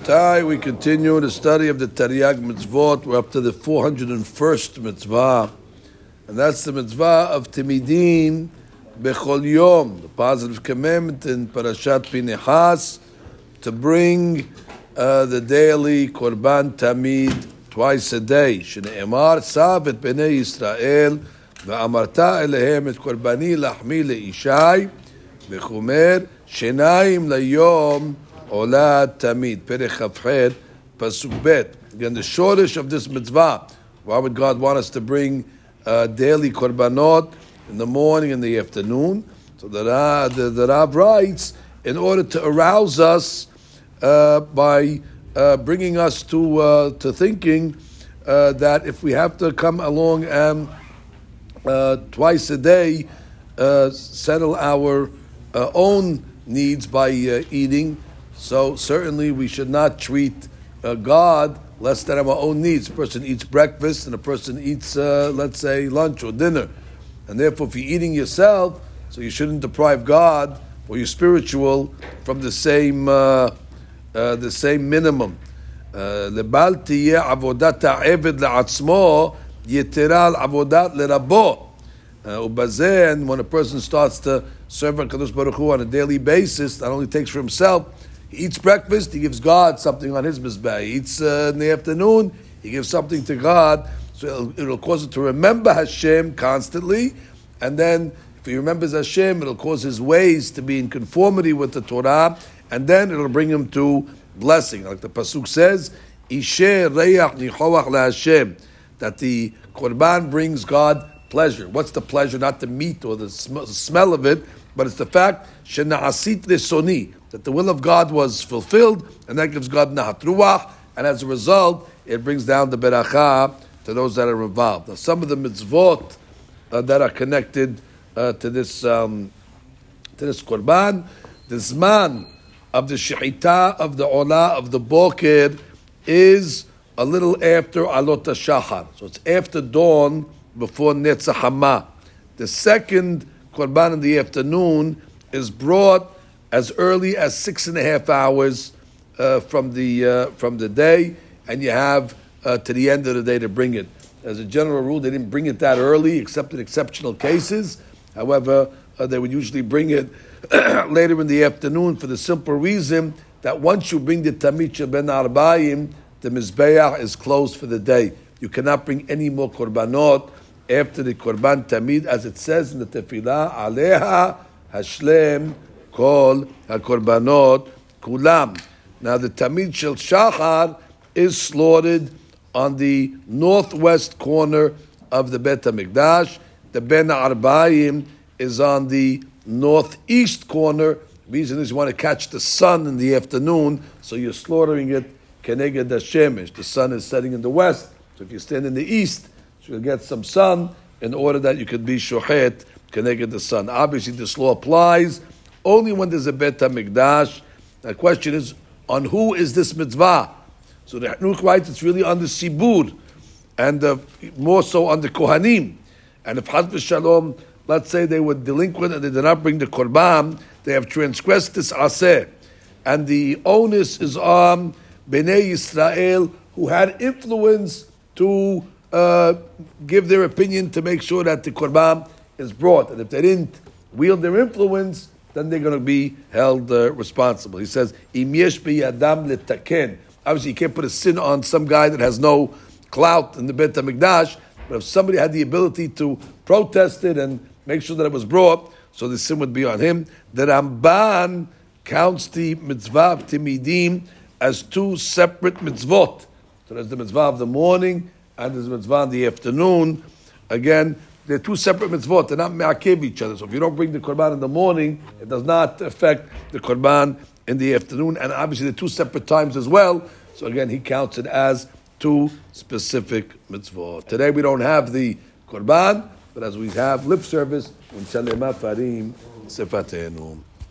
Today we continue the study of the Taryag mitzvot. We're up to the 401st mitzvah, and that's the mitzvah of Timidin Bechol Yom, the positive commandment in Parashat Pinehas to bring uh, the daily Korban Tamid twice a day. שנאמר, סב Bnei Yisrael veAmarta ואמרת אליהם את קורבני לחמי לישי וחומר שיניים ליום עולה תמיד. פרק כ"ח, פסוק ב'. Again, the shortest of this mitzvah. Why would God want us to bring uh, daily korbanot in the morning and the afternoon? So the, uh, the, the Rav writes, in order to arouse us uh, by uh, bringing us to, uh, to thinking uh, that if we have to come along and uh, twice a day uh, settle our uh, own needs by uh, eating. So certainly we should not treat uh, God less than our own needs. A person eats breakfast and a person eats, uh, let's say, lunch or dinner, and therefore, if you're eating yourself, so you shouldn't deprive God or your spiritual from the same the same minimum. לבל תהיה עבודת העבד לעצמו יתרה על עבודת לרבו. Ubazeh, and when a person starts to serve HaKadosh Baruch Hu on a daily basis, not only takes for himself, he eats breakfast, he gives God something on his mizbah. He eats uh, in the afternoon, he gives something to God. So it'll, it'll cause him to remember Hashem constantly, and then if he remembers Hashem, it'll cause his ways to be in conformity with the Torah, and then it'll bring him to blessing. Like the Pasuk says, Ishe reyach nichoach Hashem, that the Korban brings God pleasure. What's the pleasure? Not the meat or the sm- smell of it, but it's the fact that the will of God was fulfilled, and that gives God nahat ruach, and as a result, it brings down the beracha to those that are involved. Now, some of the mitzvot uh, that are connected uh, to this um, to this korban, the zman of the shechita of the olah of the boker is a little after alot shahar. So it's after dawn before Netzah The second Korban in the afternoon is brought as early as six and a half hours uh, from the uh, from the day, and you have uh, to the end of the day to bring it. As a general rule, they didn't bring it that early, except in exceptional cases. However, uh, they would usually bring it later in the afternoon for the simple reason that once you bring the Tamicha ben Arbaim, the Mizbeach is closed for the day. You cannot bring any more korbanot after the korban tamid, as it says in the tefillah, aleha hashlem kol hakorbanot kulam. Now the tamid shel shachar is slaughtered on the northwest corner of the Bet Hamikdash. The Ben Arbaim is on the northeast corner. The reason is you want to catch the sun in the afternoon, so you're slaughtering it keneged Shemesh. The sun is setting in the west, so if you stand in the east, so you'll get some sun in order that you could be shochet connected the sun. Obviously, this law applies only when there's a Bet HaMikdash. The question is, on who is this mitzvah? So the Chinuch writes it's really on the Sibur, and uh, more so on the Kohanim. And if Chas v'Shalom, let's say they were delinquent and they did not bring the Korban, they have transgressed this Aseh. And the onus is on Bnei Yisrael who had influence to uh, give their opinion to make sure that the korban is brought. And if they didn't wield their influence, then they're going to be held uh, responsible. He says, adam. Obviously, you can't put a sin on some guy that has no clout in the Beit HaMikdash, but if somebody had the ability to protest it and make sure that it was brought, so the sin would be on him. The Ramban counts the mitzvah of Timidim as two separate mitzvot. So there's the mitzvah of the morning and there's mitzvah in the afternoon. Again, they're two separate mitzvot. They're not me'akev each other. So if you don't bring the korban in the morning, it does not affect the korban in the afternoon. And obviously, they're two separate times as well. So again, he counts it as two specific mitzvot. Today we don't have the korban, but as we have lip service, parim sifatenu.